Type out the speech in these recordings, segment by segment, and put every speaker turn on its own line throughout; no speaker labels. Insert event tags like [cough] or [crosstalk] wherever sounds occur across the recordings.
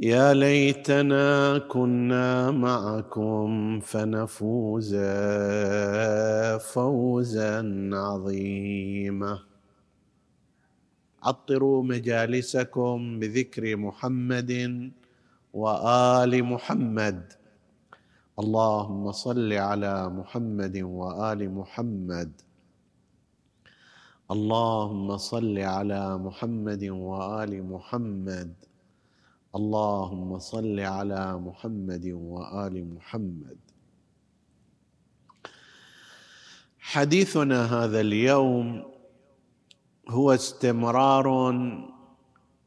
يا ليتنا كنا معكم فنفوز فوزا عظيما. عطروا مجالسكم بذكر محمد وآل محمد. اللهم صل على محمد وآل محمد. اللهم صل على محمد وآل محمد. اللهم صل على محمد وآل محمد. حديثنا هذا اليوم هو استمرار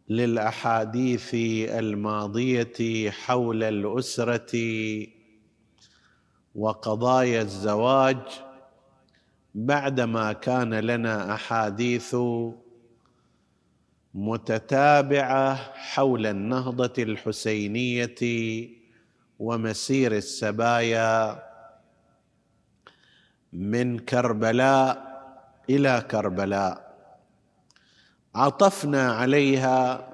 للأحاديث الماضية حول الأسرة وقضايا الزواج بعدما كان لنا أحاديث متتابعة حول النهضة الحسينية ومسير السبايا من كربلاء إلى كربلاء. عطفنا عليها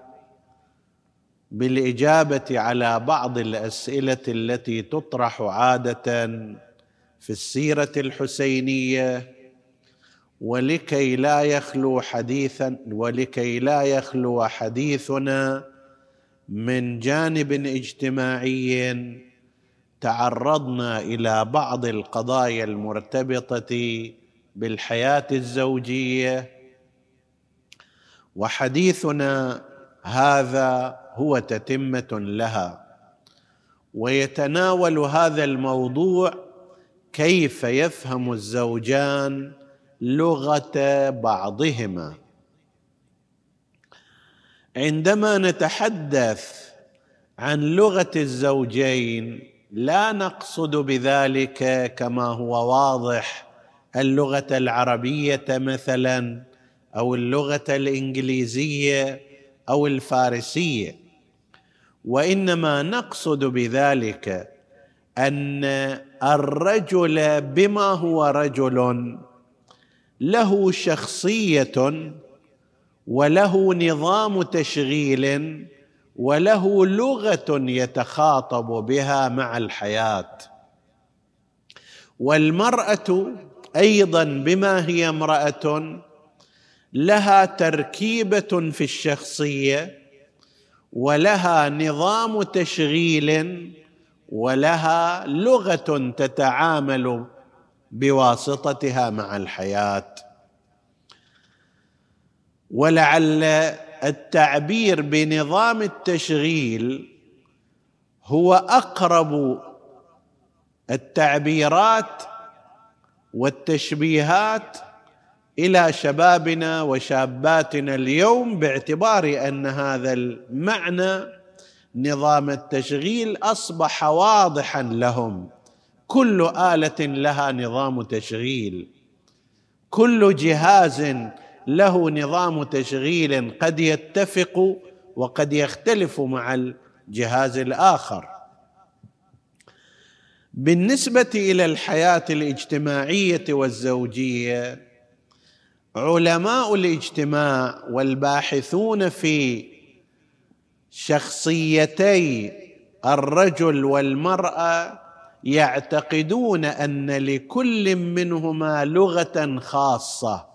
بالإجابة على بعض الأسئلة التي تطرح عادة في السيرة الحسينية ولكي لا يخلو حديثا ولكي لا يخلو حديثنا من جانب اجتماعي تعرضنا إلى بعض القضايا المرتبطة بالحياة الزوجية. وحديثنا هذا هو تتمة لها. ويتناول هذا الموضوع كيف يفهم الزوجان لغة بعضهما. عندما نتحدث عن لغة الزوجين لا نقصد بذلك كما هو واضح اللغة العربية مثلا أو اللغة الإنجليزية أو الفارسية. وإنما نقصد بذلك أن الرجل بما هو رجل له شخصية وله نظام تشغيل وله لغة يتخاطب بها مع الحياة. والمرأة أيضا بما هي امرأة لها تركيبة في الشخصية ولها نظام تشغيل ولها لغة تتعامل بواسطتها مع الحياة. ولعل التعبير بنظام التشغيل هو أقرب التعبيرات والتشبيهات إلى شبابنا وشاباتنا اليوم باعتبار أن هذا المعنى نظام التشغيل أصبح واضحا لهم. كل آلة لها نظام تشغيل. كل جهاز له نظام تشغيل قد يتفق وقد يختلف مع الجهاز الآخر. بالنسبة إلى الحياة الاجتماعية والزوجية علماء الاجتماع والباحثون في شخصيتي الرجل والمرأة يعتقدون أن لكل منهما لغة خاصة.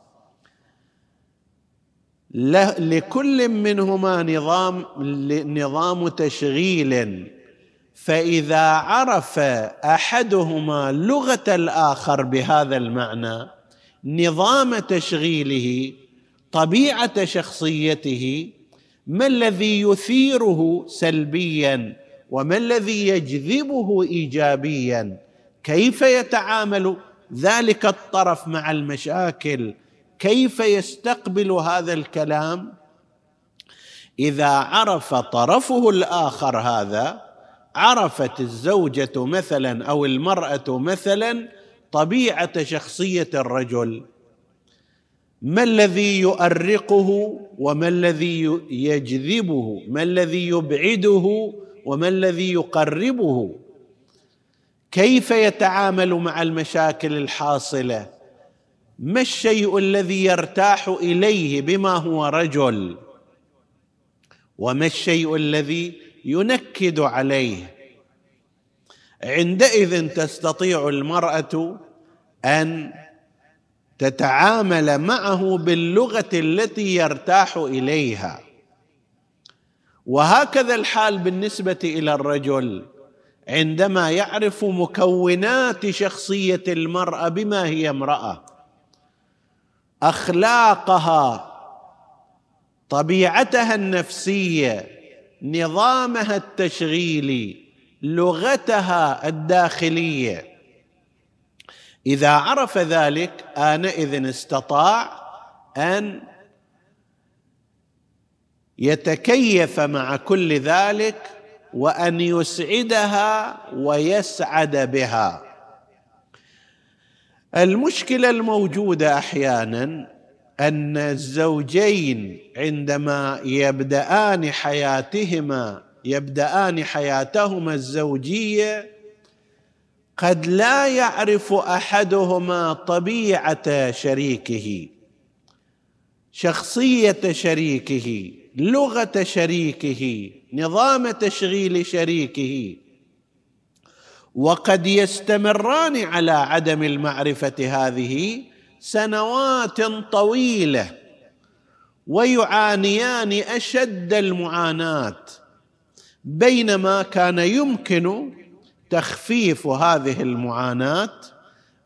لكل منهما نظام نظام تشغيل. فإذا عرف أحدهما لغة الآخر بهذا المعنى نظام تشغيله طبيعة شخصيته ما الذي يثيره سلبيا؟ وما الذي يجذبه ايجابيا؟ كيف يتعامل ذلك الطرف مع المشاكل؟ كيف يستقبل هذا الكلام؟ إذا عرف طرفه الآخر هذا عرفت الزوجة مثلا أو المرأة مثلا طبيعة شخصية الرجل. ما الذي يؤرقه وما الذي يجذبه؟ ما الذي يبعده وما الذي يقربه؟ كيف يتعامل مع المشاكل الحاصلة؟ ما الشيء الذي يرتاح إليه بما هو رجل؟ وما الشيء الذي ينكد عليه؟ عندئذ تستطيع المرأة أن تتعامل معه باللغة التي يرتاح إليها. وهكذا الحال بالنسبة إلى الرجل. عندما يعرف مكونات شخصية المرأة بما هي امرأة أخلاقها طبيعتها النفسية نظامها التشغيلي لغتها الداخلية. إذا عرف ذلك آنئذ استطاع أن يتكيف مع كل ذلك وأن يسعدها ويسعد بها. المشكلة الموجودة أحيانا أن الزوجين عندما يبدأان حياتهما يبدأان حياتهما الزوجية قد لا يعرف أحدهما طبيعة شريكه شخصية شريكه لغة شريكه نظام تشغيل شريكه. وقد يستمران على عدم المعرفة هذه سنوات طويلة ويعانيان أشد المعاناة بينما كان يمكن تخفيف هذه المعاناة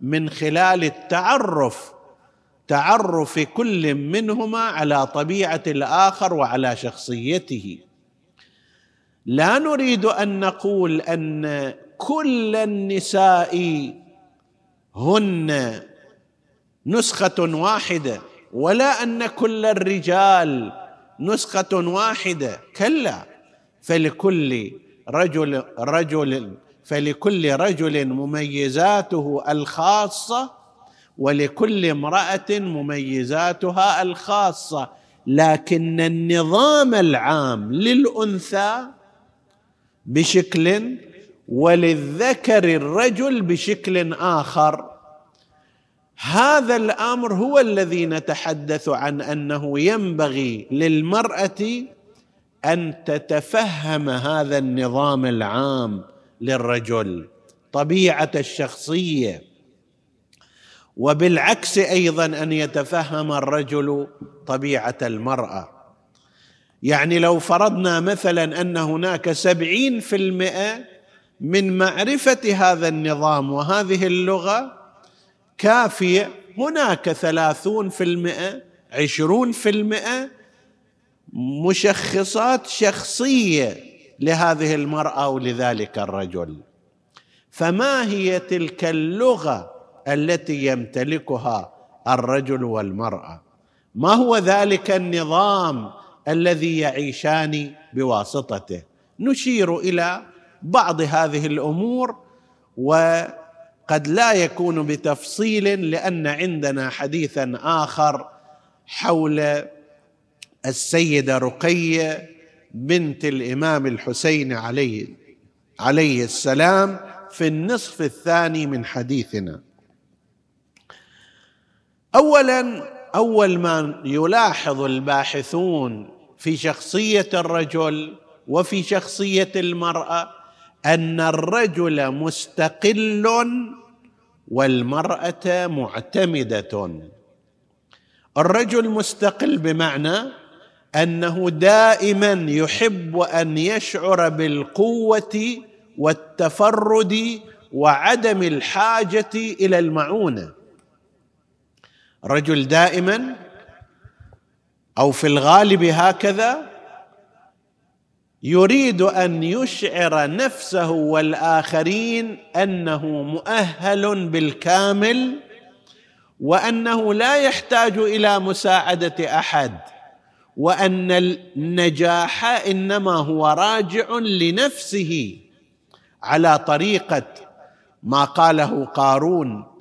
من خلال التعرف تعرف كل منهما على طبيعة الآخر وعلى شخصيته. لا نريد أن نقول أن كل النساء هن نسخة واحدة ولا أن كل الرجال نسخة واحدة. كلا فلكل رجل رجل فلكل رجل مميزاته الخاصة ولكل امرأة مميزاتها الخاصة. لكن النظام العام للأنثى بشكل وللذكر الرجل بشكل آخر هذا الأمر هو الذي نتحدث عن أنه ينبغي للمرأة أن تتفهم هذا النظام العام للرجل طبيعة الشخصية. وبالعكس أيضا أن يتفهم الرجل طبيعة المرأة. يعني لو فرضنا مثلا أن هناك سبعين في المئة من معرفة هذا النظام وهذه اللغة كافية هناك ثلاثون في المئة عشرون في المئة مشخصات شخصية لهذه المرأة ولذلك الرجل. فما هي تلك اللغة التي يمتلكها الرجل والمرأة. ما هو ذلك النظام الذي يعيشان بواسطته؟ نشير إلى بعض هذه الأمور وقد لا يكون بتفصيل لأن عندنا حديثا آخر حول السيدة رقية بنت الإمام الحسين عليه عليه السلام في النصف الثاني من حديثنا. اولا أول ما يلاحظ الباحثون في شخصية الرجل وفي شخصية المرأة أن الرجل مستقل والمرأة معتمدة. الرجل مستقل بمعنى أنه دائما يحب أن يشعر بالقوة والتفرد وعدم الحاجة إلى المعونة. رجل دائما أو في الغالب هكذا يريد أن يشعر نفسه والآخرين أنه مؤهل بالكامل وأنه لا يحتاج إلى مساعدة أحد وأن النجاح إنما هو راجع لنفسه على طريقة ما قاله قارون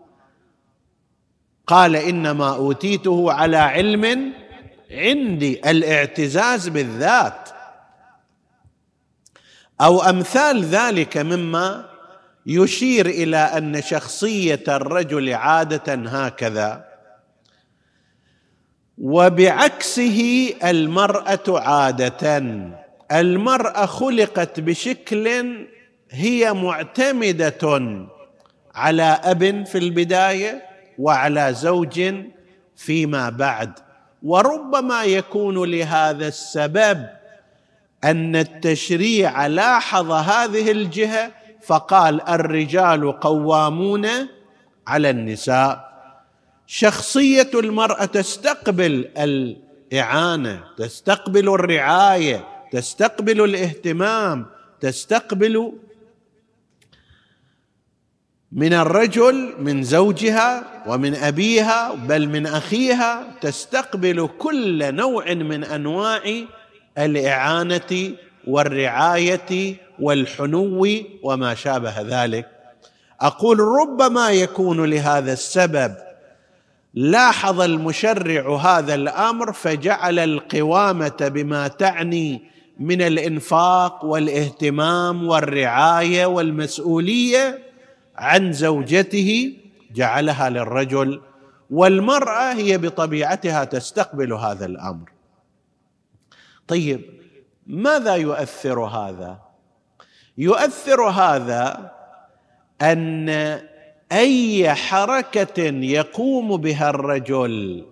قال إنما أوتيته على علم عندي الاعتزاز بالذات. أو أمثال ذلك مما يشير إلى أن شخصية الرجل عادة هكذا. وبعكسه المرأة عادة. المرأة خلقت بشكل هي معتمدة على أب في البداية وعلى زوج فيما بعد. وربما يكون لهذا السبب أن التشريع لاحظ هذه الجهة فقال الرجال قوامون على النساء. شخصية المرأة تستقبل الإعانة تستقبل الرعاية تستقبل الاهتمام تستقبل من الرجل من زوجها ومن أبيها بل من أخيها تستقبل كل نوع من أنواع الإعانة والرعاية والحنو وما شابه ذلك. أقول ربما يكون لهذا السبب. لاحظ المشرع هذا الأمر فجعل القوامة بما تعني من الإنفاق والإهتمام والرعاية والمسؤولية عن زوجته جعلها للرجل والمرأة هي بطبيعتها تستقبل هذا الأمر. طيب ماذا يؤثر هذا؟ يؤثر هذا أن أي حركة يقوم بها الرجل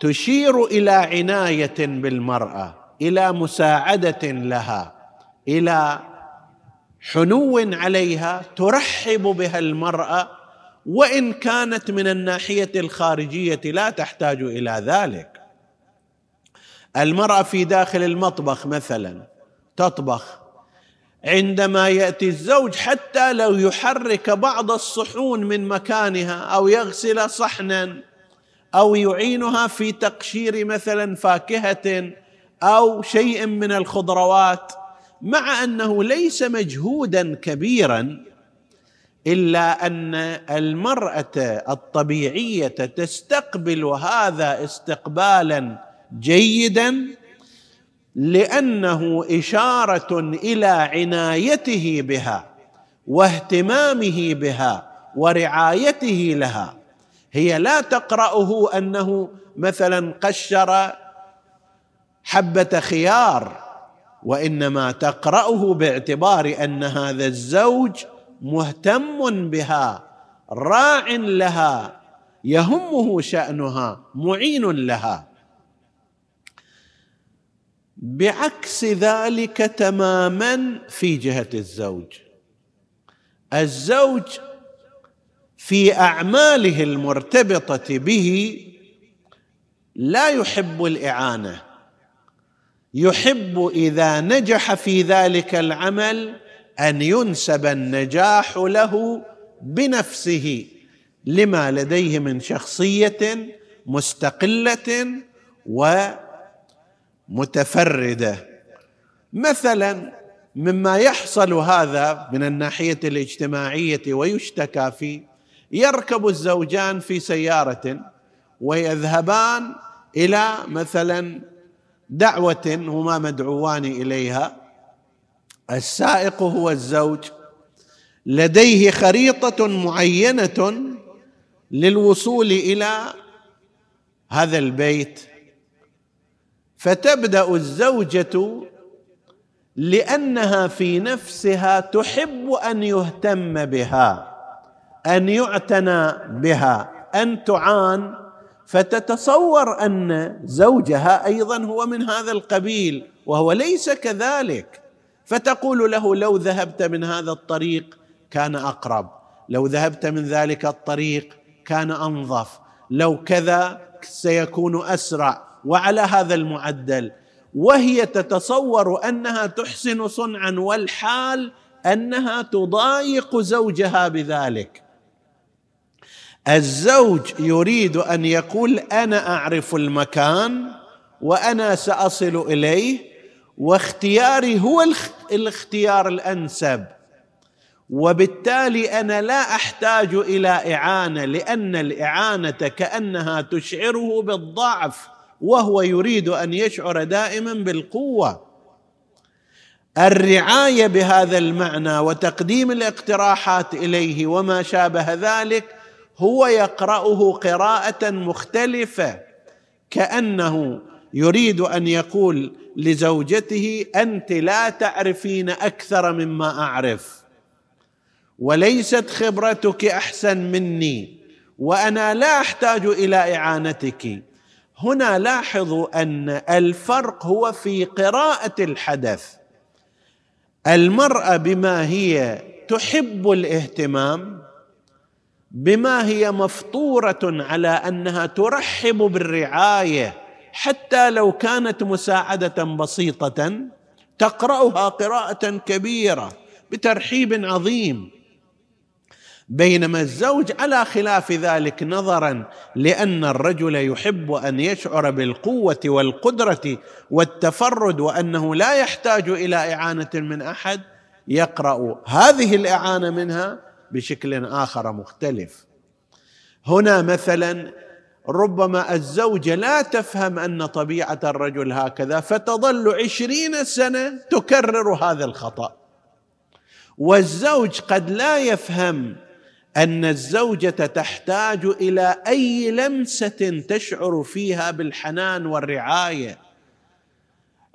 تشير إلى عناية بالمرأة إلى مساعدة لها إلى حنو عليها ترحب بها المرأة وإن كانت من الناحية الخارجية لا تحتاج إلى ذلك. المرأة في داخل المطبخ مثلا تطبخ عندما يأتي الزوج حتى لو يحرك بعض الصحون من مكانها أو يغسل صحنا أو يعينها في تقشير مثلا فاكهة أو شيء من الخضروات مع أنه ليس مجهودا كبيرا إلا أن المرأة الطبيعية تستقبل هذا استقبالا جيدا لأنه إشارة إلى عنايته بها واهتمامه بها ورعايته لها. هي لا تقرأه أنه مثلا قشر حبة خيار وإنما تقرأه باعتبار أن هذا الزوج مهتم بها راع لها يهمه شأنها معين لها. بعكس ذلك تماما في جهة الزوج. الزوج في أعماله المرتبطة به لا يحب الإعانة. يحب إذا نجح في ذلك العمل أن ينسب النجاح له بنفسه. لما لديه من شخصية مستقلة ومتفردة. مثلا مما يحصل هذا من الناحية الاجتماعية ويشتكى فيه يركب الزوجان في سيارة ويذهبان إلى مثلا دعوة هما مدعوان إليها. السائق هو الزوج. لديه خريطة معينة للوصول إلى هذا البيت. فتبدأ الزوجة لأنها في نفسها تحب أن يهتم بها أن يعتنى بها أن تعان فتتصور أن زوجها أيضا هو من هذا القبيل وهو ليس كذلك. فتقول له لو ذهبت من هذا الطريق كان أقرب لو ذهبت من ذلك الطريق كان أنظف لو كذا سيكون أسرع وعلى هذا المعدل. وهي تتصور أنها تحسن صنعا والحال أنها تضايق زوجها بذلك. الزوج يريد أن يقول أنا أعرف المكان وأنا سأصل إليه واختياري هو الاختيار الأنسب. وبالتالي أنا لا أحتاج إلى إعانة لأن الإعانة كأنها تشعره بالضعف وهو يريد أن يشعر دائما بالقوة. الرعاية بهذا المعنى وتقديم الاقتراحات إليه وما شابه ذلك هو يقرأه قراءة مختلفة كأنه يريد أن يقول لزوجته أنت لا تعرفين أكثر مما أعرف وليست خبرتك أحسن مني وأنا لا أحتاج إلى إعانتك. هنا لاحظوا أن الفرق هو في قراءة الحدث. المرأة بما هي تحب الاهتمام بما هي مفطورة على أنها ترحب بالرعاية حتى لو كانت مساعدة بسيطة تقرأها قراءة كبيرة بترحيب عظيم. بينما الزوج على خلاف ذلك نظرا لأن الرجل يحب أن يشعر بالقوة والقدرة والتفرد وأنه لا يحتاج إلى إعانة من أحد يقرأ هذه الإعانة منها بشكل آخر مختلف. هنا مثلا ربما الزوجة لا تفهم أن طبيعة الرجل هكذا فتظل عشرين سنة تكرر هذا الخطأ. والزوج قد لا يفهم أن الزوجة تحتاج إلى أي لمسة تشعر فيها بالحنان والرعاية.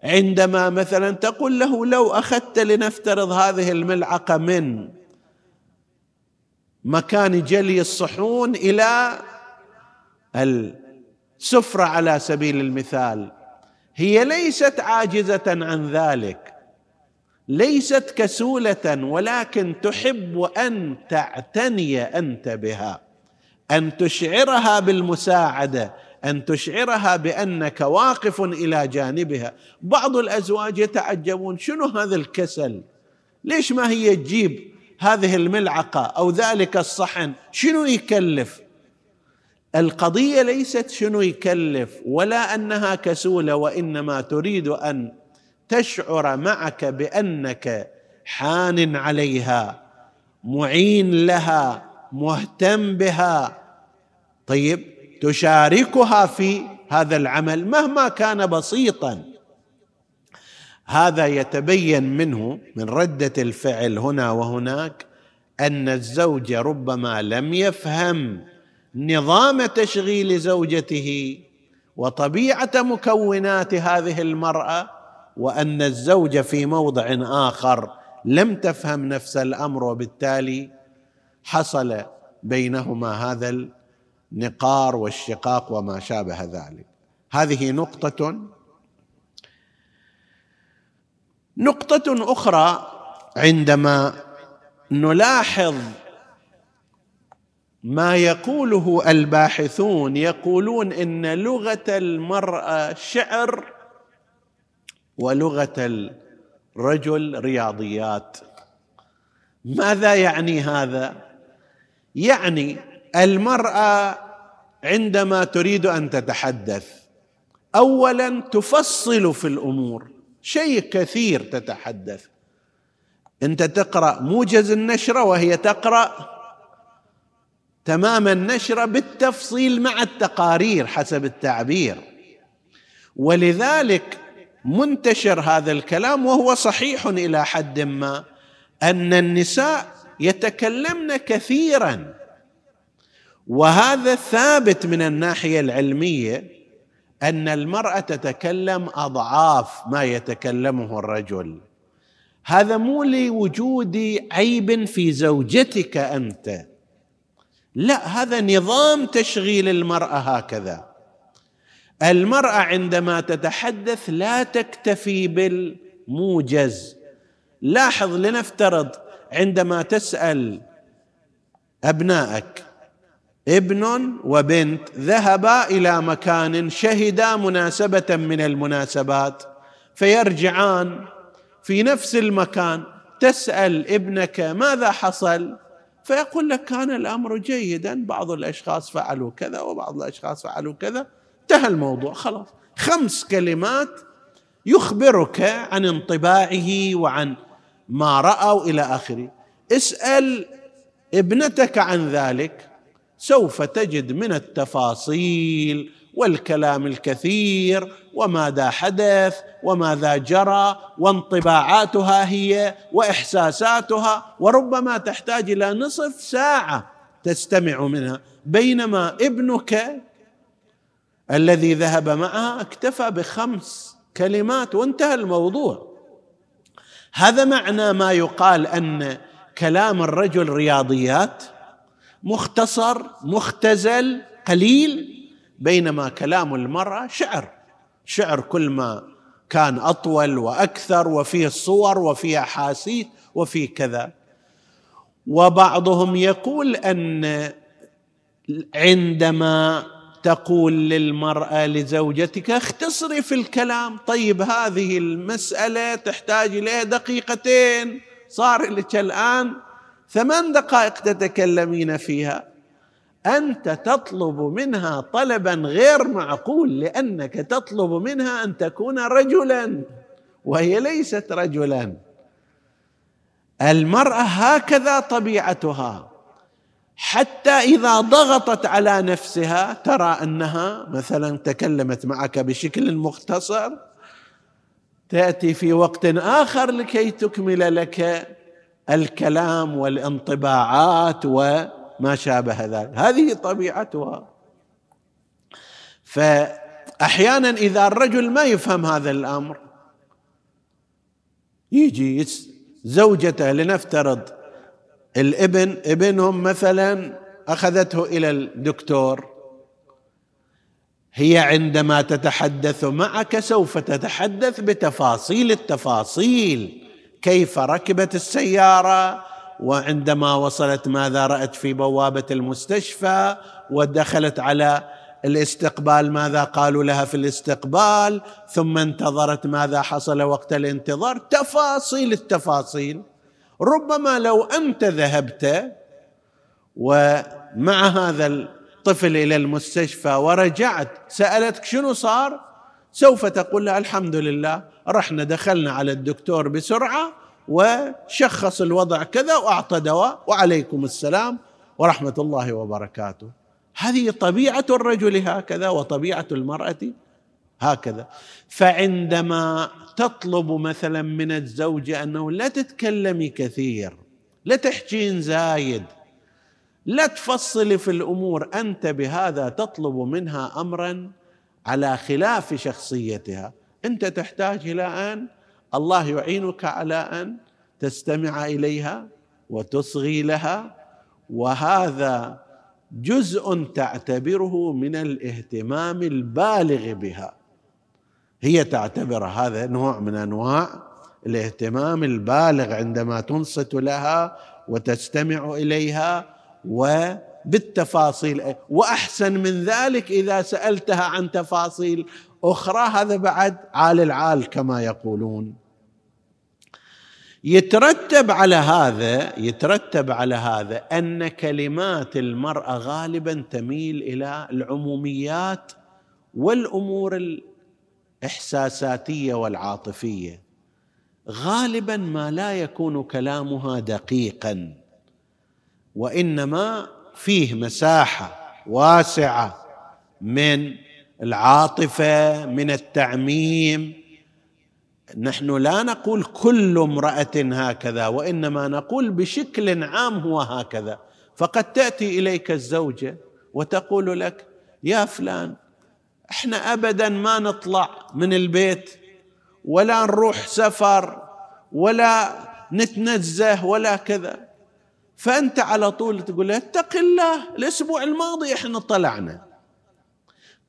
عندما مثلا تقول له لو أخذت لنفترض هذه الملعقة من مكان جلي الصحون إلى السفرة على سبيل المثال. هي ليست عاجزة عن ذلك. ليست كسولة ولكن تحب أن تعتني أنت بها. أن تشعرها بالمساعدة أن تشعرها بأنك واقف إلى جانبها. بعض الأزواج يتعجبون شنو هذا الكسل؟ ليش ما هي تجيب هذه الملعقة أو ذلك الصحن شنو يكلف؟ القضية ليست شنو يكلف ولا أنها كسولة وإنما تريد أن تشعر معك بأنك حان عليها معين لها مهتم بها. طيب تشاركها في هذا العمل مهما كان بسيطا. هذا يتبين منه من ردة الفعل هنا وهناك أن الزوج ربما لم يفهم نظام تشغيل زوجته وطبيعة مكونات هذه المرأة وأن الزوجه في موضع آخر لم تفهم نفس الأمر وبالتالي حصل بينهما هذا النقار والشقاق وما شابه ذلك. هذه نقطة نقطة أخرى عندما نلاحظ ما يقوله الباحثون يقولون إن لغة المرأة شعر ولغة الرجل رياضيات. ماذا يعني هذا؟ يعني المرأة عندما تريد أن تتحدث اولا تفصل في الأمور. شيء كثير تتحدث. انت تقرأ موجز النشرة وهي تقرأ تمام النشرة بالتفصيل مع التقارير حسب التعبير. ولذلك منتشر هذا الكلام وهو صحيح إلى حد ما أن النساء يتكلمن كثيرا. وهذا ثابت من الناحية العلمية أن المرأة تتكلم أضعاف ما يتكلمه الرجل. هذا مو لوجود عيب في زوجتك أنت. لا هذا نظام تشغيل المرأة هكذا. المرأة عندما تتحدث لا تكتفي بالموجز. لاحظ لنفترض عندما تسأل أبنائك ابن وبنت ذهبا إلى مكان شهدا مناسبة من المناسبات فيرجعان في نفس المكان تسأل ابنك ماذا حصل؟ فيقول لك كان الأمر جيدا بعض الأشخاص فعلوا كذا وبعض الأشخاص فعلوا كذا انتهى الموضوع خلاص. خمس كلمات يخبرك عن انطباعه وعن ما رأوا إلى آخره. اسأل ابنتك عن ذلك. سوف تجد من التفاصيل والكلام الكثير وماذا حدث وماذا جرى وانطباعاتها هي وإحساساتها وربما تحتاج إلى نصف ساعة تستمع منها. بينما ابنك الذي ذهب معها اكتفى بخمس كلمات وانتهى الموضوع. هذا معنى ما يقال أن كلام الرجل رياضيات. مختصر مختزل قليل بينما كلام المرأة شعر. شعر كل ما كان أطول وأكثر وفيه صور وفيه أحاسيس وفيه كذا. وبعضهم يقول أن عندما تقول للمرأة لزوجتك اختصري في الكلام طيب هذه المسألة تحتاج إليها دقيقتين صار لك الآن؟ ثمان دقائق تتكلمين فيها. أنت تطلب منها طلبا غير معقول لأنك تطلب منها أن تكون رجلا وهي ليست رجلا. المرأة هكذا طبيعتها. حتى إذا ضغطت على نفسها ترى أنها مثلا تكلمت معك بشكل مختصر تأتي في وقت آخر لكي تكمل لك. الكلام والانطباعات وما شابه ذلك. هذه طبيعتها. فأحيانا إذا الرجل ما يفهم هذا الأمر يجي زوجته لنفترض الابن ابنهم مثلا أخذته إلى الدكتور هي عندما تتحدث معك سوف تتحدث بتفاصيل التفاصيل. كيف ركبت السيارة وعندما وصلت ماذا رأت في بوابة المستشفى ودخلت على الاستقبال ماذا قالوا لها في الاستقبال ثم انتظرت ماذا حصل وقت الانتظار. تفاصيل التفاصيل. ربما لو أنت ذهبت ومع هذا الطفل إلى المستشفى ورجعت سألتك شنو صار؟ سوف تقول لها الحمد لله رحنا دخلنا على الدكتور بسرعة وشخص الوضع كذا وأعطى دواء وعليكم السلام ورحمة الله وبركاته. هذه طبيعة الرجل هكذا وطبيعة المرأة هكذا. فعندما تطلب مثلا من الزوجه أنه لا تتكلمي كثير لا تحجين زايد لا تفصلي في الأمور أنت بهذا تطلب منها امرا على خلاف شخصيتها. أنت تحتاج إلى أن الله يعينك على أن تستمع إليها وتصغي لها وهذا جزء تعتبره من الاهتمام البالغ بها. هي تعتبر هذا نوع من أنواع الاهتمام البالغ عندما تنصت لها وتستمع إليها وبالتفاصيل وأحسن من ذلك إذا سألتها عن تفاصيل أخرى. هذا بعد عال العال كما يقولون. يترتب على هذا يترتب على هذا أن كلمات المرأة غالبا تميل إلى العموميات والأمور الإحساساتية والعاطفية. غالبا ما لا يكون كلامها دقيقا وإنما فيه مساحة واسعة من العاطفة من التعميم. نحن لا نقول كل امرأة هكذا وإنما نقول بشكل عام هو هكذا. فقد تأتي إليك الزوجة وتقول لك يا فلان إحنا ابدا ما نطلع من البيت ولا نروح سفر ولا نتنزه ولا كذا. فأنت على طول تقول اتق الله الأسبوع الماضي إحنا طلعنا.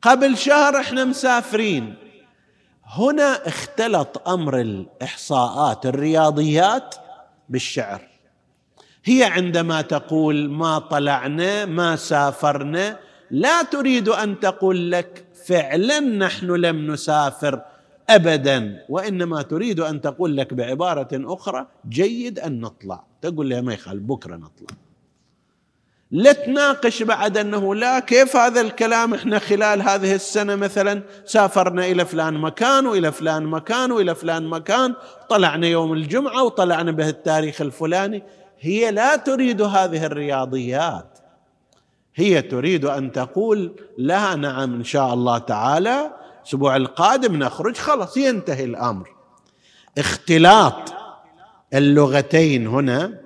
قبل شهر إحنا مسافرين. هنا اختلط أمر الإحصاءات الرياضيات بالشعر. هي عندما تقول ما طلعنا ما سافرنا لا تريد أن تقول لك فعلا نحن لم نسافر ابدا وإنما تريد أن تقول لك بعبارة أخرى جيد أن نطلع. تقول لي ما يخالف بكرة نطلع؟ لا تناقش بعد أنه لا كيف هذا الكلام؟ إحنا خلال هذه السنة مثلا سافرنا إلى فلان مكان وإلى فلان مكان وإلى فلان مكان طلعنا يوم الجمعة وطلعنا به التاريخ الفلاني. هي لا تريد هذه الرياضيات. هي تريد أن تقول لها نعم إن شاء الله تعالى الأسبوع القادم نخرج خلاص ينتهي الأمر. اختلاط. اللغتين هنا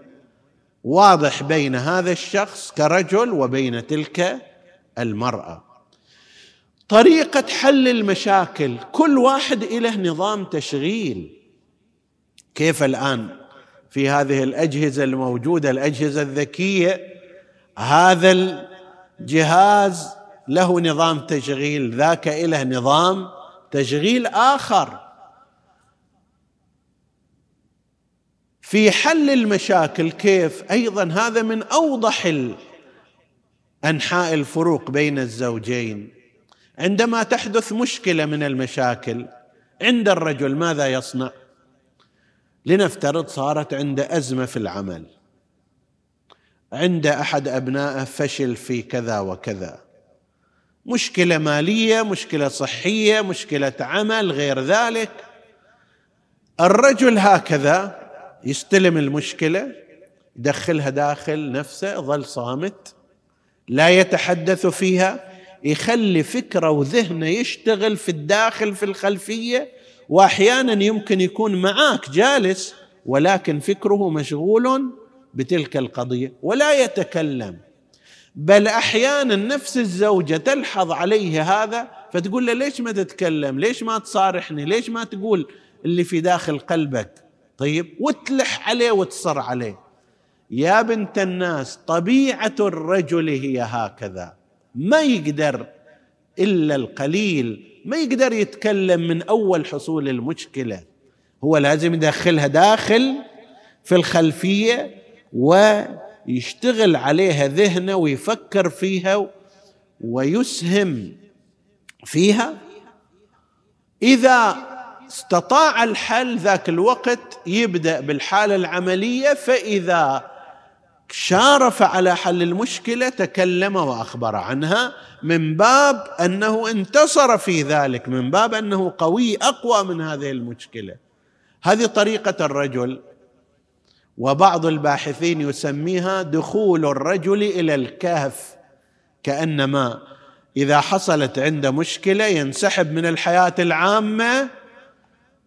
واضح بين هذا الشخص كرجل وبين تلك المرأة. طريقة حل المشاكل كل واحد له نظام تشغيل. كيف الآن في هذه الأجهزة الموجودة الأجهزة الذكية هذا الجهاز له نظام تشغيل ذاك له نظام تشغيل آخر. في حل المشاكل كيف؟ أيضا هذا من أوضح أنحاء الفروق بين الزوجين. عندما تحدث مشكلة من المشاكل عند الرجل ماذا يصنع؟ لنفترض صارت عنده أزمة في العمل. عند أحد ابنائه فشل في كذا وكذا. مشكلة مالية مشكلة صحية مشكلة عمل غير ذلك. الرجل هكذا يستلم المشكلة يدخلها داخل نفسه ظل صامت لا يتحدث فيها يخلي فكره وذهنه يشتغل في الداخل في الخلفية واحيانا يمكن يكون معك جالس ولكن فكره مشغول بتلك القضية ولا يتكلم بل أحيانا نفس الزوجة تلحظ عليه هذا فتقول له ليش ما تتكلم؟ ليش ما تصارحني؟ ليش ما تقول اللي في داخل قلبك؟ طيب وتلح عليه وتصر عليه. يا بنت الناس طبيعة الرجل هي هكذا. ما يقدر إلا القليل ما يقدر يتكلم من أول حصول المشكلة. هو لازم يدخلها داخل في الخلفية ويشتغل عليها ذهنه ويفكر فيها ويسهم فيها. إذا استطاع الحل ذاك الوقت يبدأ بالحالة العملية فإذا شارف على حل المشكلة تكلم وأخبر عنها من باب أنه انتصر في ذلك من باب أنه قوي أقوى من هذه المشكلة. هذه طريقة الرجل. وبعض الباحثين يسميها دخول الرجل إلى الكهف. كأنما إذا حصلت عنده مشكلة ينسحب من الحياة العامة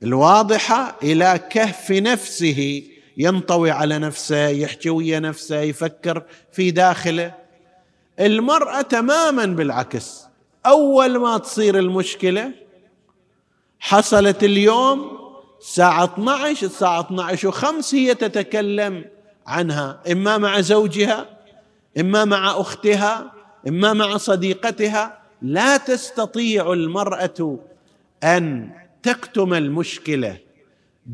الواضحة إلى كهف نفسه. ينطوي على نفسه يحكي ويا نفسه يفكر في داخله. المرأة تماما بالعكس. أول ما تصير المشكلة حصلت اليوم الساعة 12 الساعة 12 وخمس هي تتكلم عنها. إما مع زوجها إما مع أختها إما مع صديقتها. لا تستطيع المرأة أن تكتم المشكلة.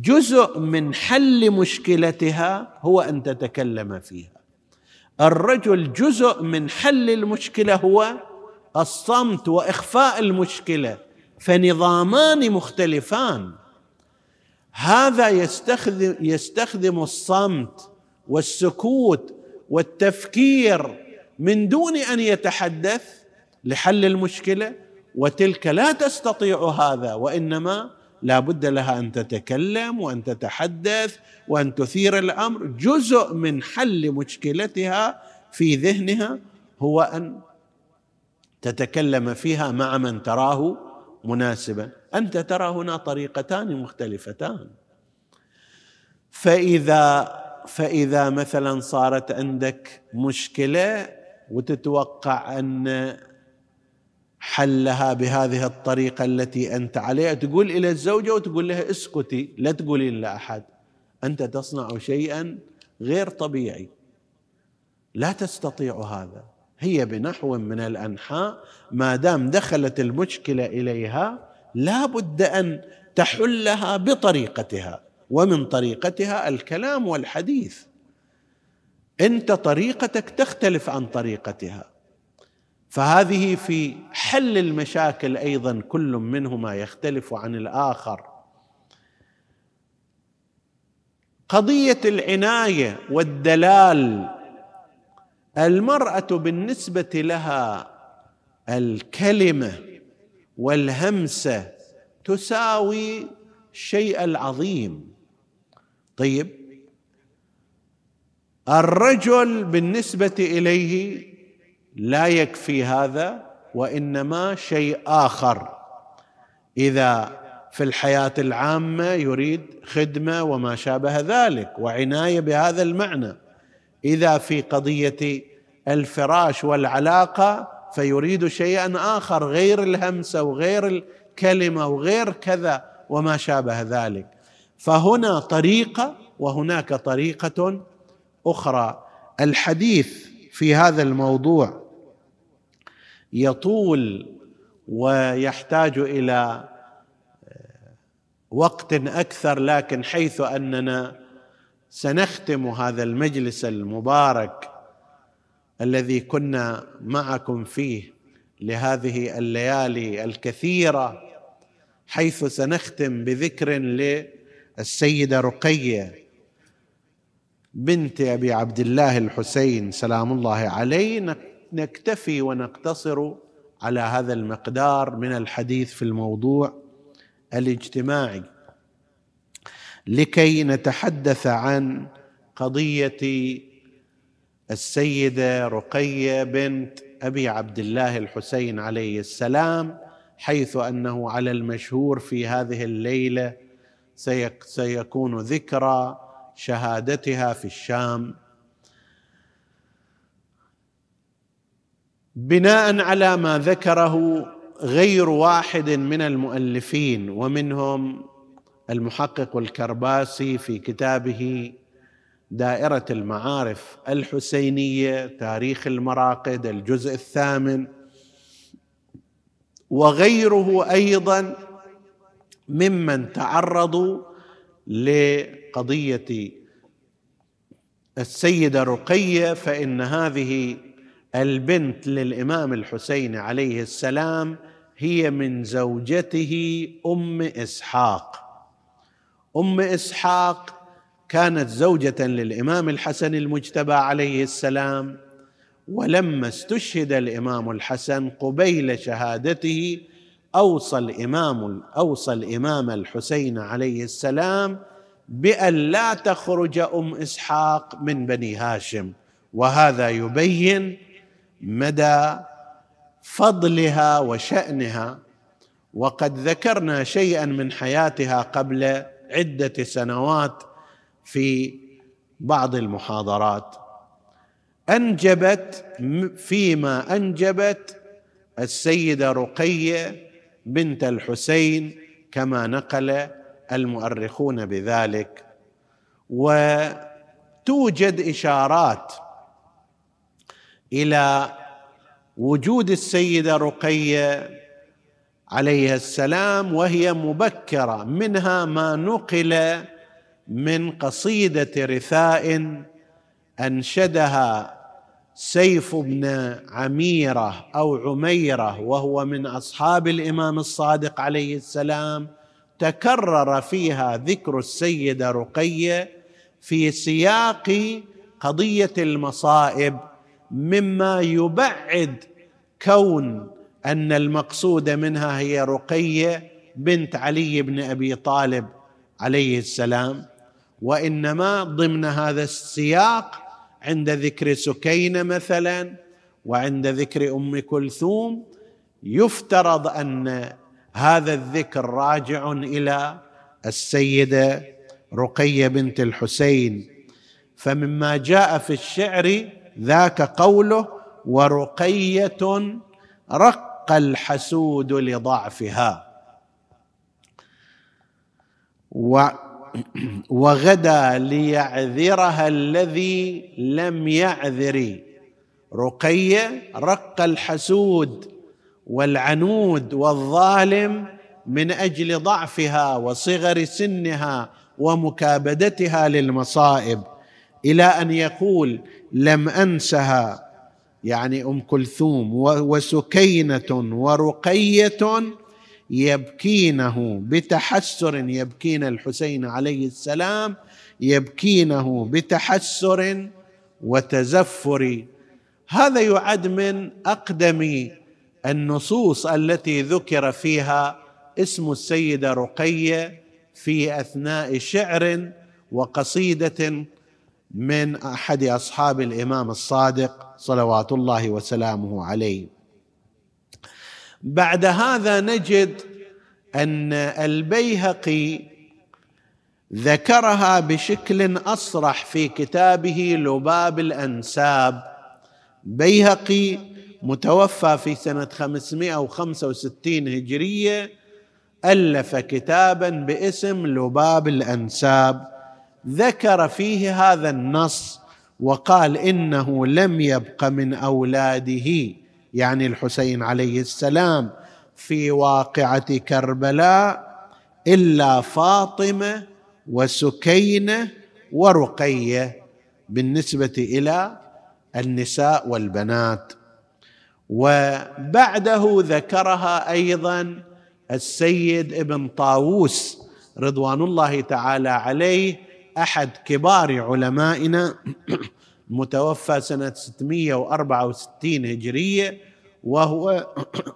جزء من حل مشكلتها هو أن تتكلم فيها. الرجل جزء من حل المشكلة هو الصمت وإخفاء المشكلة فنظامان مختلفان. هذا يستخدم يستخدم الصمت والسكوت والتفكير من دون أن يتحدث لحل المشكلة وتلك لا تستطيع هذا وإنما لا بد لها أن تتكلم وأن تتحدث وأن تثير الأمر. جزء من حل مشكلتها في ذهنها هو أن تتكلم فيها مع من تراه مناسبا. أنت ترى هنا طريقتان مختلفتان. فإذا فإذا مثلا صارت عندك مشكلة وتتوقع أن حلها بهذه الطريقة التي أنت عليها. تقول إلى الزوجة وتقول لها اسكتي لا تقولين لأحد. أنت تصنع شيئا غير طبيعي. لا تستطيع هذا. هي بنحو من الأنحاء. ما دام دخلت المشكلة إليها لا بد أن تحلها بطريقتها. ومن طريقتها الكلام والحديث. أنت طريقتك تختلف عن طريقتها. فهذه في حل المشاكل أيضا كل منهما يختلف عن الآخر. قضية العناية والدلال المرأة بالنسبة لها الكلمة والهمسة تساوي الشيء العظيم. طيب الرجل بالنسبة إليه لا يكفي هذا وإنما شيء آخر. إذا في الحياة العامة يريد خدمة وما شابه ذلك وعناية بهذا المعنى. إذا في قضية الفراش والعلاقة فيريد شيئا آخر غير الهمسة وغير الكلمة وغير كذا وما شابه ذلك. فهنا طريقة وهناك طريقة أخرى. الحديث في هذا الموضوع يطول ويحتاج إلى وقت أكثر لكن حيث أننا سنختم هذا المجلس المبارك الذي كنا معكم فيه لهذه الليالي الكثيرة حيث سنختم بذكر للسيدة رقية. بنت أبي عبد الله الحسين سلام الله عليه نكتفي ونقتصر على هذا المقدار من الحديث في الموضوع الاجتماعي. لكي نتحدث عن قضية السيدة رقية بنت أبي عبد الله الحسين عليه السلام حيث أنه على المشهور في هذه الليلة سيكون ذكرى شهادتها في الشام. بناء على ما ذكره غير واحد من المؤلفين ومنهم المحقق الكرباسي في كتابه دائرة المعارف الحسينية تاريخ المراقد الجزء الثامن وغيره أيضا ممن تعرضوا لقضية السيدة رقية فإن هذه البنت للإمام الحسين عليه السلام هي من زوجته أم إسحاق. أم إسحاق كانت زوجة للإمام الحسن المجتبى عليه السلام ولما استشهد الإمام الحسن قبيل شهادته أوصى الإمام أوصى الإمام الحسين عليه السلام بأن لا تخرج أم إسحاق من بني هاشم وهذا يبين مدى فضلها وشأنها. وقد ذكرنا شيئا من حياتها قبل عدة سنوات في بعض المحاضرات. أنجبت فيما أنجبت السيدة رقية بنت الحسين كما نقل المؤرخون بذلك. وتوجد إشارات إلى وجود السيدة رقية عليها السلام وهي مبكرة منها ما نقل من قصيدة رثاء أنشدها سيف بن عميرة أو عميرة وهو من أصحاب الإمام الصادق عليه السلام تكرر فيها ذكر السيدة رقية في سياق قضية المصائب مما يبعد كون أن المقصود منها هي رقية بنت علي بن أبي طالب عليه السلام وإنما ضمن هذا السياق عند ذكر سكينه مثلا وعند ذكر أم كلثوم يفترض أن هذا الذكر راجع إلى السيدة رقية بنت الحسين. فمما جاء في الشعر ذاك قوله ورقية رق الحسود لضعفها. [clears throat] وغدا ليعذرها الذي لم يعذر. رقية رق الحسود والعنود والظالم من أجل ضعفها وصغر سنها ومكابدتها للمصائب. إلى أن يقول لم أنسها يعني أم كلثوم وسكينة ورقية يبكينه بتحسر يبكين الحسين عليه السلام يبكينه بتحسر وتزفر. هذا يعد من أقدم النصوص التي ذكر فيها اسم السيده رقيه في أثناء شعر وقصيدة من أحد أصحاب الإمام الصادق صلوات الله وسلامه عليه. بعد هذا نجد أن البيهقي ذكرها بشكل أصرح في كتابه لباب الأنساب. بيهقي متوفى في سنة 565 هجرية ألف كتابا باسم لباب الأنساب. ذكر فيه هذا النص وقال إنه لم يبق من أولاده. يعني الحسين عليه السلام في واقعة كربلاء إلا فاطمة وسكينة ورقية بالنسبة إلى النساء والبنات. وبعده ذكرها أيضا السيد ابن طاووس رضوان الله تعالى عليه أحد كبار علمائنا. [clears throat] متوفى سنة 664 هجرية وهو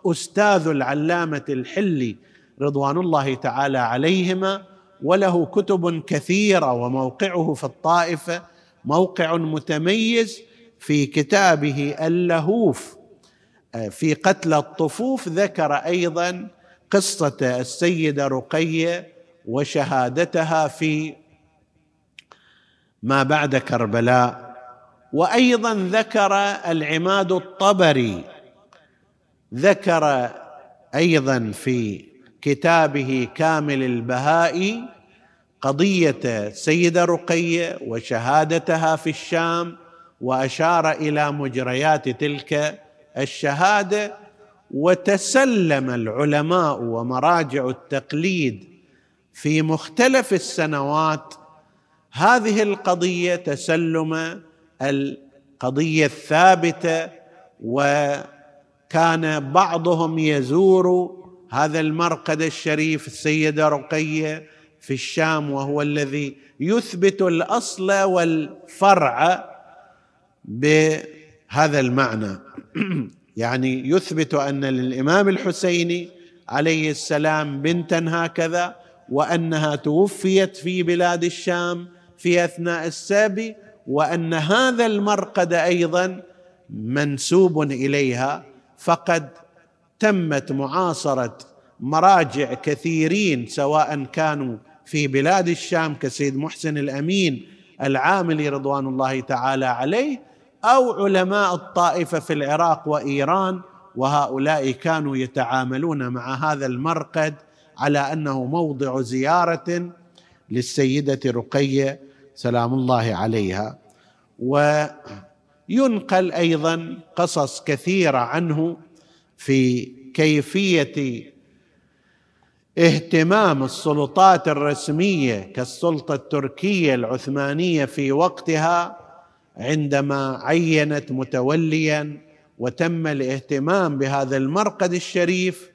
أستاذ العلامة الحلي رضوان الله تعالى عليهما وله كتب كثيرة وموقعه في الطائفة موقع متميز في كتابه اللهوف. في قتل الطفوف ذكر أيضا قصة السيدة رقية وشهادتها في ما بعد كربلاء. وأيضا ذكر العماد الطبري ذكر أيضا في كتابه كامل البهائي قضية سيده رقيه وشهادتها في الشام وأشار إلى مجريات تلك الشهادة وتسلم العلماء ومراجع التقليد في مختلف السنوات. هذه القضية تسلم القضية الثابتة وكان بعضهم يزور هذا المرقد الشريف السيدة رقية في الشام وهو الذي يثبت الأصل والفرع بهذا المعنى. [clears throat] يعني يثبت أن للإمام الحسيني عليه السلام بنتا هكذا وأنها توفيت في بلاد الشام في أثناء السبي وأن هذا المرقد أيضا منسوب إليها فقد تمت معاصرة مراجع كثيرين سواء كانوا في بلاد الشام كسيد محسن الأمين العاملي رضوان الله تعالى عليه أو علماء الطائفة في العراق وإيران وهؤلاء كانوا يتعاملون مع هذا المرقد على أنه موضع زيارة للسيدة رقية سلام الله عليها. وينقل أيضا قصص كثيرة عنه في كيفية اهتمام السلطات الرسمية كالسلطة التركية العثمانية في وقتها عندما عينت متوليا وتم الاهتمام بهذا المرقد الشريف.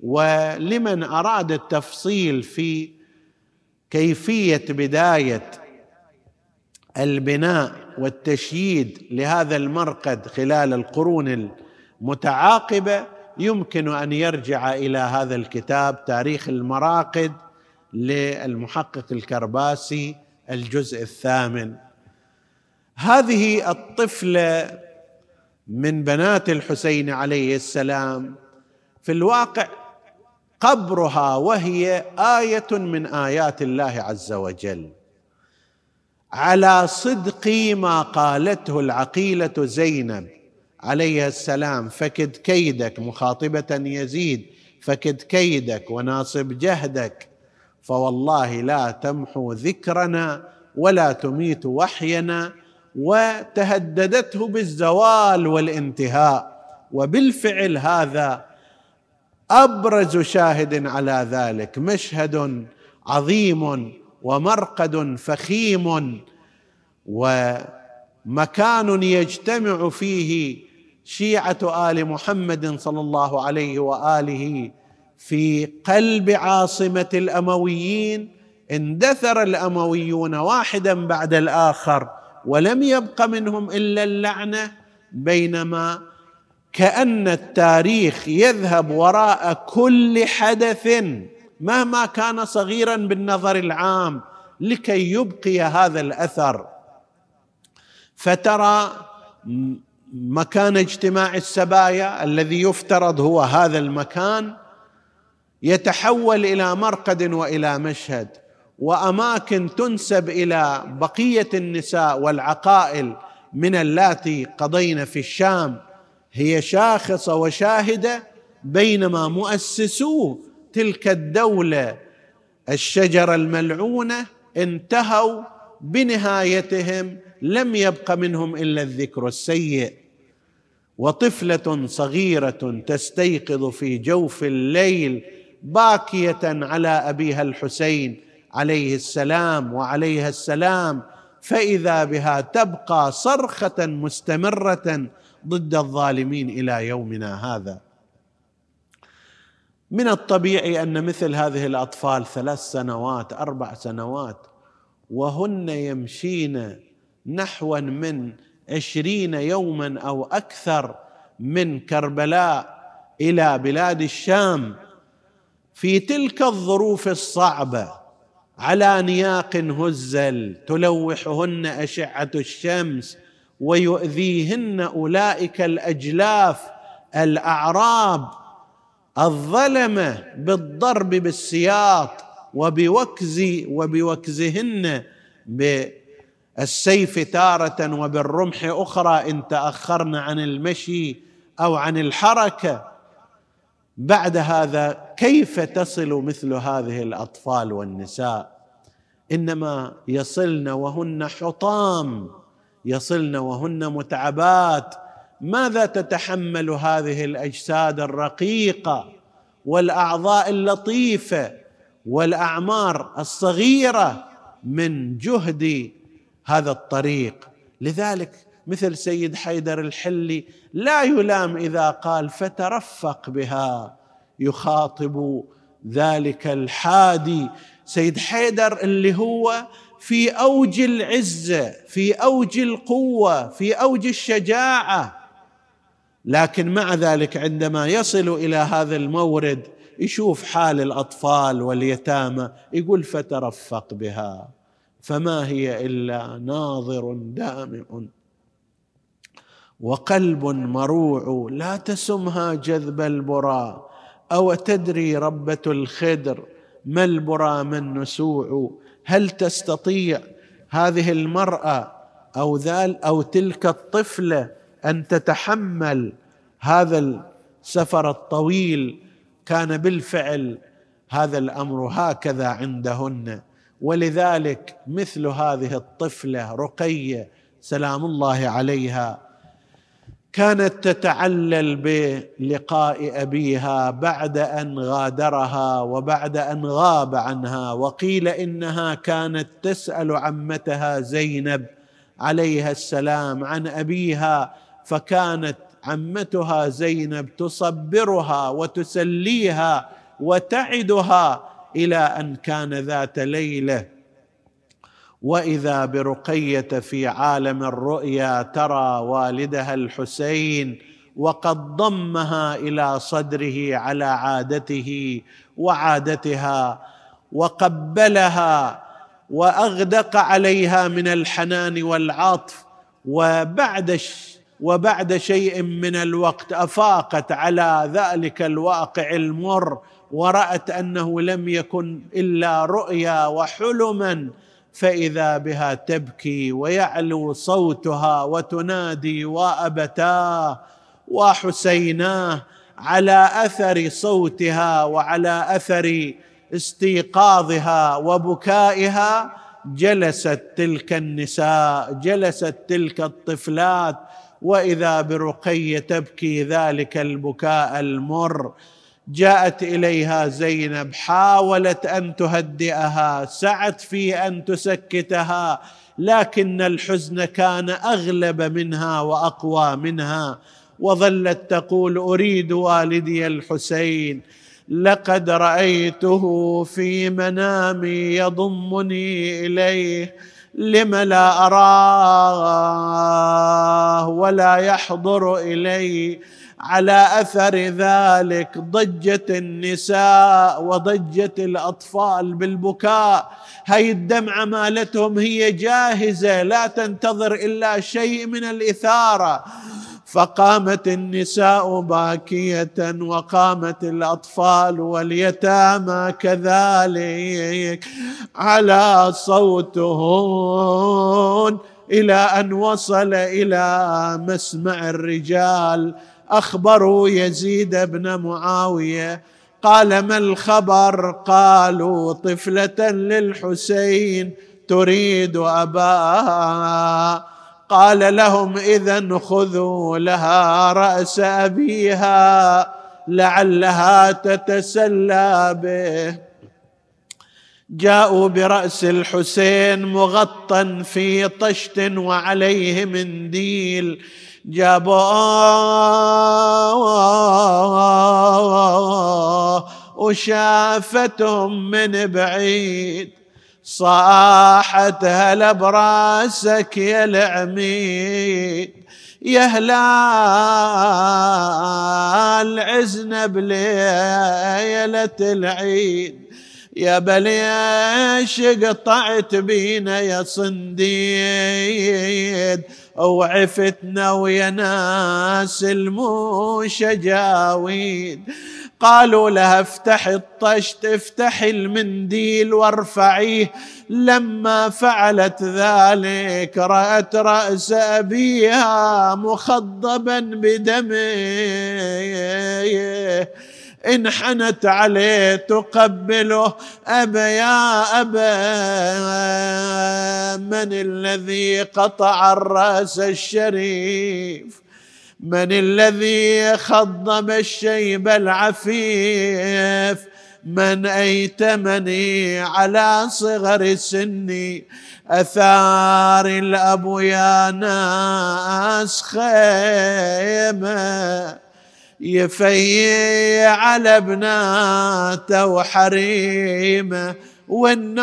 ولمن أراد التفصيل في كيفية بداية البناء والتشييد لهذا المرقد خلال القرون المتعاقبة يمكن أن يرجع إلى هذا الكتاب تاريخ المراقد للمحقق الكرباسي الجزء الثامن. هذه الطفلة من بنات الحسين عليه السلام في الواقع قبرها وهي آية من آيات الله عز وجل. على صدق ما قالته العقيلة زينب. عليه السلام فكد كيدك مخاطبة يزيد فكد كيدك وناصب جهدك. فوالله لا تمحو ذكرنا ولا تميت وحينا وتهددته بالزوال والانتهاء. وبالفعل هذا أبرز شاهد على ذلك مشهد عظيم ومرقد فخيم ومكان يجتمع فيه شيعة آل محمد صلى الله عليه وآله في قلب عاصمة الأمويين اندثر الأمويون واحدا بعد الآخر ولم يبق منهم إلا اللعنة بينما كأن التاريخ يذهب وراء كل حدث مهما كان صغيرا بالنظر العام لكي يبقي هذا الأثر. فترى مكان اجتماع السبايا الذي يفترض هو هذا المكان يتحول إلى مرقد وإلى مشهد وأماكن تنسب إلى بقية النساء والعقائل من اللاتي قضين في الشام. هي شاخصة وشاهدة بينما مؤسسو تلك الدولة الشجره الملعونه انتهوا بنهايتهم لم يبق منهم إلا الذكر السيء. وطفلة صغيرة تستيقظ في جوف الليل باكية على أبيها الحسين عليه السلام وعليها السلام فإذا بها تبقى صرخة مستمرة ضد الظالمين إلى يومنا هذا. من الطبيعي أن مثل هذه الأطفال ثلاث سنوات أربع سنوات وهن يمشين نحوا من عشرين يوما أو أكثر من كربلاء إلى بلاد الشام. في تلك الظروف الصعبة على نياق هزل تلوحهن أشعة الشمس ويؤذيهن أولئك الأجلاف الأعراب الظلمه بالضرب بالسياط وبوكز وبوكزهن بالسيف تارة وبالرمح أخرى إن تأخرن عن المشي أو عن الحركه بعد هذا كيف تصل مثل هذه الأطفال والنساء؟ إنما يصلن وهن حطام يصلن وهن متعبات ماذا تتحمل هذه الأجساد الرقيقة والأعضاء اللطيفة والأعمار الصغيرة من جهد هذا الطريق؟ لذلك مثل سيد حيدر الحلي لا يلام إذا قال فترفق بها يخاطب ذلك الحادي. سيد حيدر اللي هو في أوج العزه في أوج القوة في أوج الشجاعة لكن مع ذلك عندما يصل إلى هذا المورد يشوف حال الأطفال واليتامى يقول فترفق بها. فما هي إلا ناظر دامع. وقلب مروع لا تسمها جذب البرى. أو تدري ربة الخدر ما البرى ما النسوع هل تستطيع هذه المرأة أو ذال أو تلك الطفلة أن تتحمل هذا السفر الطويل كان بالفعل هذا الأمر هكذا عندهن. ولذلك مثل هذه الطفلة رقية سلام الله عليها كانت تتعلل بلقاء أبيها بعد أن غادرها وبعد أن غاب عنها وقيل إنها كانت تسأل عمتها زينب عليها السلام عن أبيها فكانت عمتها زينب تصبرها وتسليها وتعدها إلى أن كان ذات ليلة. وإذا برقية في عالم الرؤيا ترى والدها الحسين وقد ضمها إلى صدره على عادته وعادتها وقبلها وأغدق عليها من الحنان والعطف. وبعد وبعد شيء من الوقت أفاقت على ذلك الواقع المر ورأت أنه لم يكن إلا رؤيا وحلما فإذا بها تبكي ويعلو صوتها وتنادي وابتاه وحسيناه على أثر صوتها وعلى أثر استيقاظها وبكائها جلست تلك النساء جلست تلك الطفلات وإذا برقيه تبكي ذلك البكاء المر. جاءت إليها زينب حاولت أن تهدئها سعت في أن تسكتها لكن الحزن كان أغلب منها وأقوى منها وظلت تقول أريد والدي الحسين لقد رأيته في منامي يضمني إليه لم لا أراه ولا يحضر إلي على أثر ذلك ضجت النساء وضجت الأطفال بالبكاء. هاي الدمعة مالتهم هي جاهزة لا تنتظر إلا شيء من الإثارة. فقامت النساء باكية وقامت الأطفال واليتامى كذلك على صوتهن إلى أن وصل إلى مسمع الرجال. أخبروا يزيد بن معاوية. قال ما الخبر؟ قالوا طفلة للحسين تريد أباها. قال لهم اذا خذوا لها رأس أبيها لعلها تتسلى به. جاءوا برأس الحسين مغطى في طشت وعليه منديل. جابوه وشافتهم من بعيد. صاحت هلا براسك يا العميد يا هلال عزنا بليلة العيد. يا بليش قطعت بينا يا صنديد وعفتنا ويا ناس المشجاوين قالوا لها افتح الطشت افتح المنديل وارفعيه. لما فعلت ذلك رأت رأس أبيها مخضبا بدمه. انحنت عليه تقبله. أبا يا أبا من الذي قطع الرأس الشريف؟ من الذي خضب الشيب العفيف؟ من أيتمني على صغر سني أثار الاب يا ناس خيمه يفيع على بناته وحريمه والنوح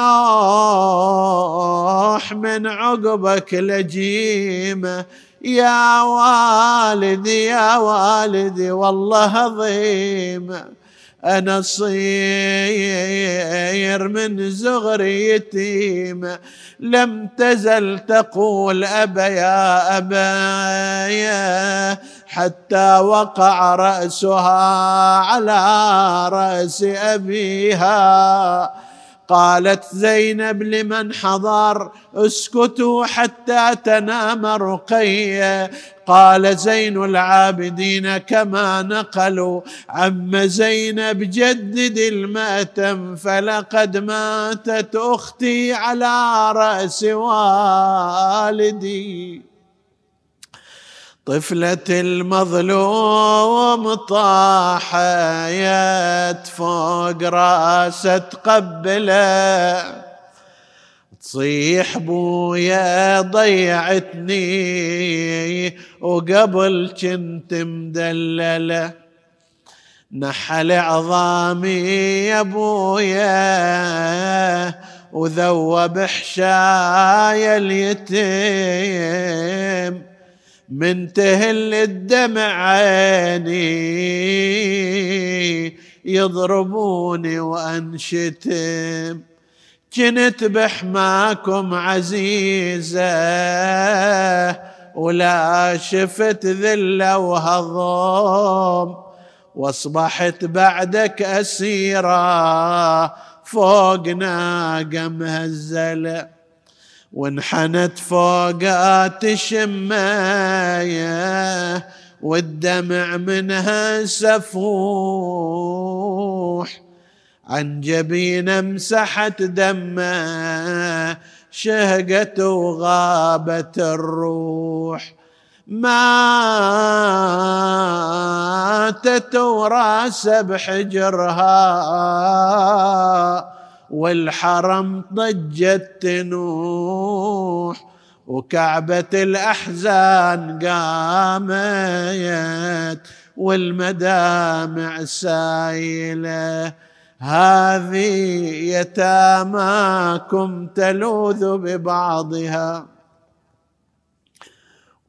من عقبك لجيمه يا والدي يا والدي والله عظيم. أنا صير من زغري يتيم لم تزل تقول أبا يا أبا يا حتى وقع رأسها على رأس أبيها. قالت زينب لمن حضر اسكتوا حتى تنام رقيه قال زين العابدين كما نقلوا عم زينب جدد المأتم فلقد ماتت أختي على رأس والدي. طفلة المظلوم طاحت فوق راسه تقبله. تصيح بويا ضيعتني وقبل كنت مدلله. نحل عظامي يا بويا وذوب حشايا اليتيم. من تهل الدمع عيني. يضربوني وانشتم كنت بحماكم عزيزة ولا شفت ذله وهضم. وأصبحت بعدك أسيرة فوق ناقه مهزله وانحنت فوقات شمايه والدمع منها سفوح. عن جبين مسحت دمه شهقت وغابت الروح. ماتت وراس بحجرها والحرم ضجت تنوح وكعبة الأحزان قامت والمدامع سايلة. هذه يتاماكم تلوذ ببعضها.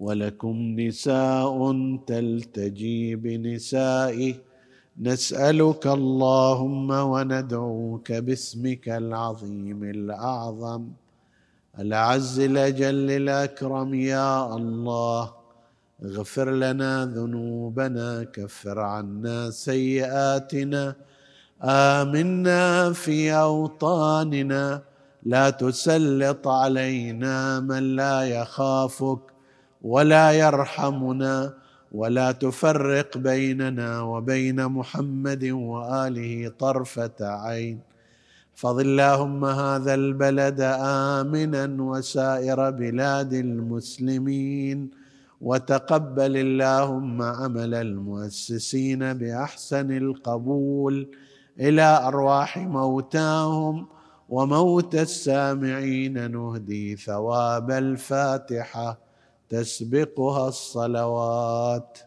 ولكم نساء تلتجي بنسائه نسألك اللهم وندعوك باسمك العظيم الأعظم. العز الأجل الأكرم يا الله. اغفر لنا ذنوبنا كفر عنا سيئاتنا. آمنا في أوطاننا. لا تسلط علينا من لا يخافك ولا يرحمنا. ولا تفرق بيننا وبين محمد وآله طرفة عين. فض اللهم هذا البلد آمنا وسائر بلاد المسلمين وتقبل اللهم عمل المؤسسين بأحسن القبول إلى أرواح موتاهم وموت السامعين نهدي ثواب الفاتحة. تسبقها الصلوات.